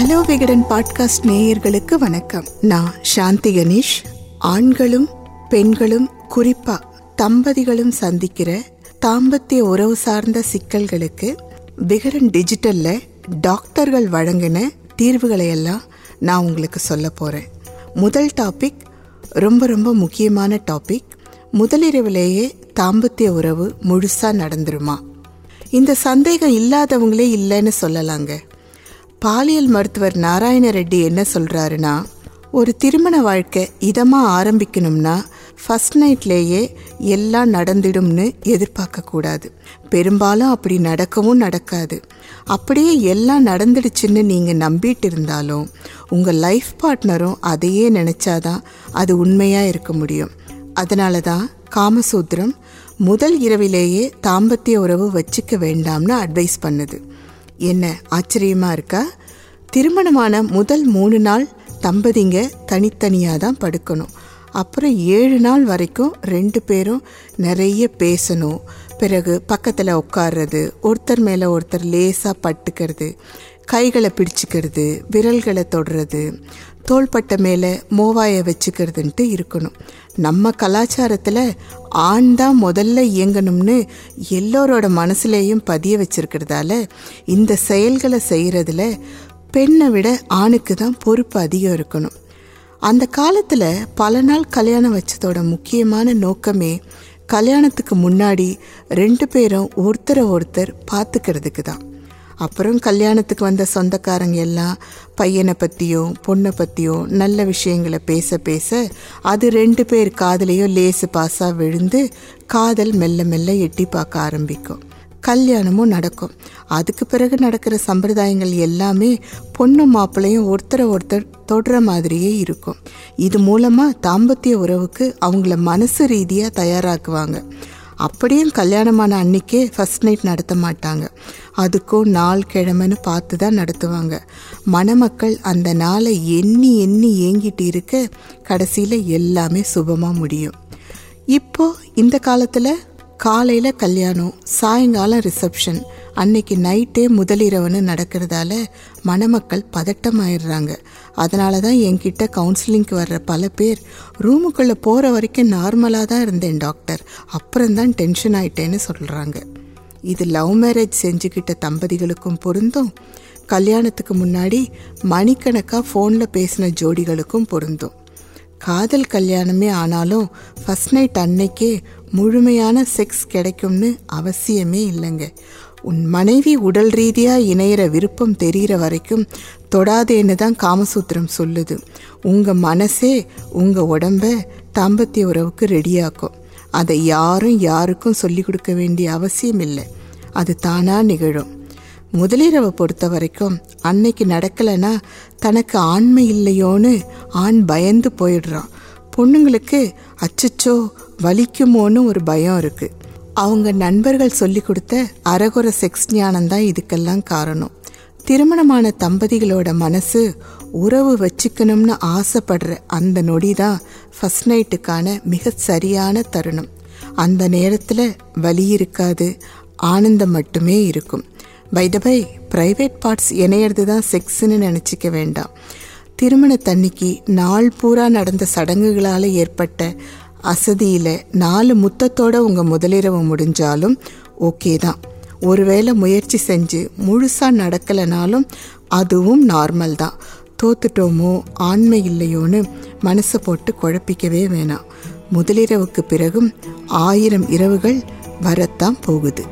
Hello Vikatan podcast நேயர்களுக்கு வணக்கம். நான் சாந்தி கணேஷ். ஆண்களும் பெண்களும் குறிப்பா தம்பதிகளும் சந்திக்கிற தாம்பத்திய உறவு சார்ந்த சிக்கல்களுக்கு விகடன் டிஜிட்டல்ல டாக்டர்கள் வழங்கின தீர்வுகளை எல்லாம் நான் உங்களுக்கு சொல்ல போறேன். முதல் டாபிக் ரொம்ப ரொம்ப முக்கியமான டாபிக் முதலிரவிலேயே தாம்பத்திய உறவு முழுசா நடந்துருமா? இந்த சந்தேகம் இல்லாதவங்களே இல்லைன்னு சொல்லலாங்க. பாலியல் மருத்துவர் நாராயண ரெட்டி என்ன சொல்கிறாருன்னா ஒரு திருமண வாழ்க்கை இதமாக ஆரம்பிக்கணும்னா ஃபஸ்ட் நைட்லேயே எல்லாம் நடந்துடும்னு எதிர்பார்க்கக்கூடாது பெரும்பாலும் அப்படி நடக்கவும் நடக்காது. அப்படியே எல்லாம் நடந்துடுச்சுன்னு நீங்கள் நம்பிட்டு இருந்தாலும் உங்கள் லைஃப் பார்ட்னரும் அதையே நினச்சாதான் அது உண்மையாக இருக்க முடியும். அதனால தான் காமசூத்திரம் முதல் இரவிலேயே தாம்பத்திய உறவு வச்சுக்க வேண்டாம்னு அட்வைஸ் பண்ணுது. என்ன ஆச்சரியமா இருக்கா? திருமணமான முதல் மூணு நாள் தம்பதிங்க தனித்தனியாக தான் படுக்கணும். அப்புறம் ஏழு நாள் வரைக்கும் ரெண்டு பேரும் நிறைய பேசணும். பிறகு பக்கத்தில் உட்கார்றது ஒருத்தர் மேலே ஒருத்தர் லேசாக பட்டுக்கிறது கைகளை பிடிச்சிக்கிறது விரல்களை தொடுறது தோள்பட்டை மேலே மோவாயை வச்சுக்கிறதுன்ட்டு இருக்கணும். நம்ம கலாச்சாரத்தில் ஆண் தான் முதல்ல இயங்கணும்னு எல்லோரோட மனசுலேயும் பதிய வச்சிருக்கிறதால இந்த செயல்களை செய்கிறதுல பெண்ணை விட ஆணுக்கு தான் பொறுப்பு அதிகம் இருக்கணும். அந்த காலத்தில் பல நாள் கல்யாணம் வச்சதோட முக்கியமான நோக்கமே கல்யாணத்துக்கு முன்னாடி ரெண்டு பேரும் ஒருத்தரை ஒருத்தர் பார்த்துக்கிறதுக்கு தான். அப்புறம் கல்யாணத்துக்கு வந்த சொந்தக்காரங்க எல்லாம் பையனை பற்றியும் பொண்ணை பற்றியும் நல்ல விஷயங்களை பேச பேச அது ரெண்டு பேர் காதலையும் லேசு பாசாக விழுந்து காதல் மெல்ல மெல்ல எட்டி பார்க்க ஆரம்பிக்கும். கல்யாணமும் நடக்கும். அதுக்கு பிறகு நடக்கிற சம்பிரதாயங்கள் எல்லாமே பொண்ணும் மாப்பிள்ளையும் ஒருத்தரை ஒருத்தர் தொடுற மாதிரியே இருக்கும். இது மூலமாக தாம்பத்திய உறவுக்கு அவங்கள மனசு ரீதியாக தயாராக்குவாங்க. அப்படியும் கல்யாணமான அன்னைக்கே ஃபர்ஸ்ட் நைட் நடத்த மாட்டாங்க. அதுக்கும் நாள் கிழமைன்னு பார்த்து தான் நடத்துவாங்க. மணமக்கள் அந்த நாளை எண்ணி எண்ணி ஏங்கிட்டு இருக்க கடைசியில் எல்லாமே சுபமாக முடியும். இப்போது இந்த காலத்தில் காலையில் கல்யாணம் சாயங்காலம் ரிசப்ஷன் அன்னைக்கு நைட்டே முதலிரவுன்னு நடக்கிறதால மணமக்கள் பதட்டமாயிடுறாங்க. அதனால தான் என்கிட்ட கவுன்சிலிங்க்கு வர்ற பல பேர் ரூமுக்குள்ளே போகிற வரைக்கும் நார்மலாக தான் இருந்தேன் டாக்டர் அப்புறம்தான் டென்ஷன் ஆயிட்டேன்னு சொல்கிறாங்க இது லவ் மேரேஜ் செஞ்சுக்கிட்ட தம்பதிகளுக்கும் பொருந்தும். கல்யாணத்துக்கு முன்னாடி மணிக்கணக்காக ஃபோனில் பேசின ஜோடிகளுக்கும் பொருந்தும். காதல் கல்யாணமே ஆனாலும் ஃபஸ்ட் நைட் அன்னைக்கே முழுமையான செக்ஸ் கிடைக்கும்னு அவசியமே இல்லைங்க. உன் மனைவி உடல் ரீதியாக இணையிற விருப்பம் தெரிகிற வரைக்கும் தொடாதேன்னு தான் காமசூத்திரம் சொல்லுது. உங்கள் மனசே உங்கள் உடம்ப தாம்பத்திய உறவுக்கு ரெடியாக்கும். அதை யாரும் யாருக்கும் சொல்லி கொடுக்க வேண்டிய அவசியம் இல்லை. அது தானாக நிகழும். முதலிரவை பொறுத்த வரைக்கும் அன்னைக்கு நடக்கலைன்னா தனக்கு ஆண்மை இல்லையோன்னு ஆண் பயந்து போயிடுறான். பொண்ணுங்களுக்கு அச்சச்சோ வலிக்குமோன்னு ஒரு பயம் இருக்குது அவங்க நண்பர்கள் சொல்லி கொடுத்த அரகுர செக்ஸ் ஞானம் தான் இதுக்கெல்லாம் காரணம். திருமணமான தம்பதிகளோட மனசு உறவு வச்சுக்கணும்னு ஆசைப்படுற அந்த நொடி தான் ஃபஸ்ட் நைட்டுக்கான மிக சரியான தருணம். அந்த நேரத்தில் வலி இருக்காது ஆனந்தம் மட்டுமே இருக்கும். By the by private parts இணையிறது தான் செக்ஸ்ன்னு நினச்சிக்க வேண்டாம். திருமணத்தன்னைக்கு நாள் பூரா நடந்த சடங்குகளால் ஏற்பட்ட அசதியில் நாலு முத்தத்தோட உங்கள் முதலிரவு முடிஞ்சாலும் ஓகே தான். ஒருவேளை முயற்சி செஞ்சு முழுசாக நடக்கலைனாலும் அதுவும் நார்மல் தான். தோத்துட்டோமோ ஆண்மை இல்லையோன்னு மனசை போட்டு குழப்பிக்கவே வேணாம். முதலிரவுக்கு பிறகும் ஆயிரம் இரவுகள் வரத்தான் போகுது.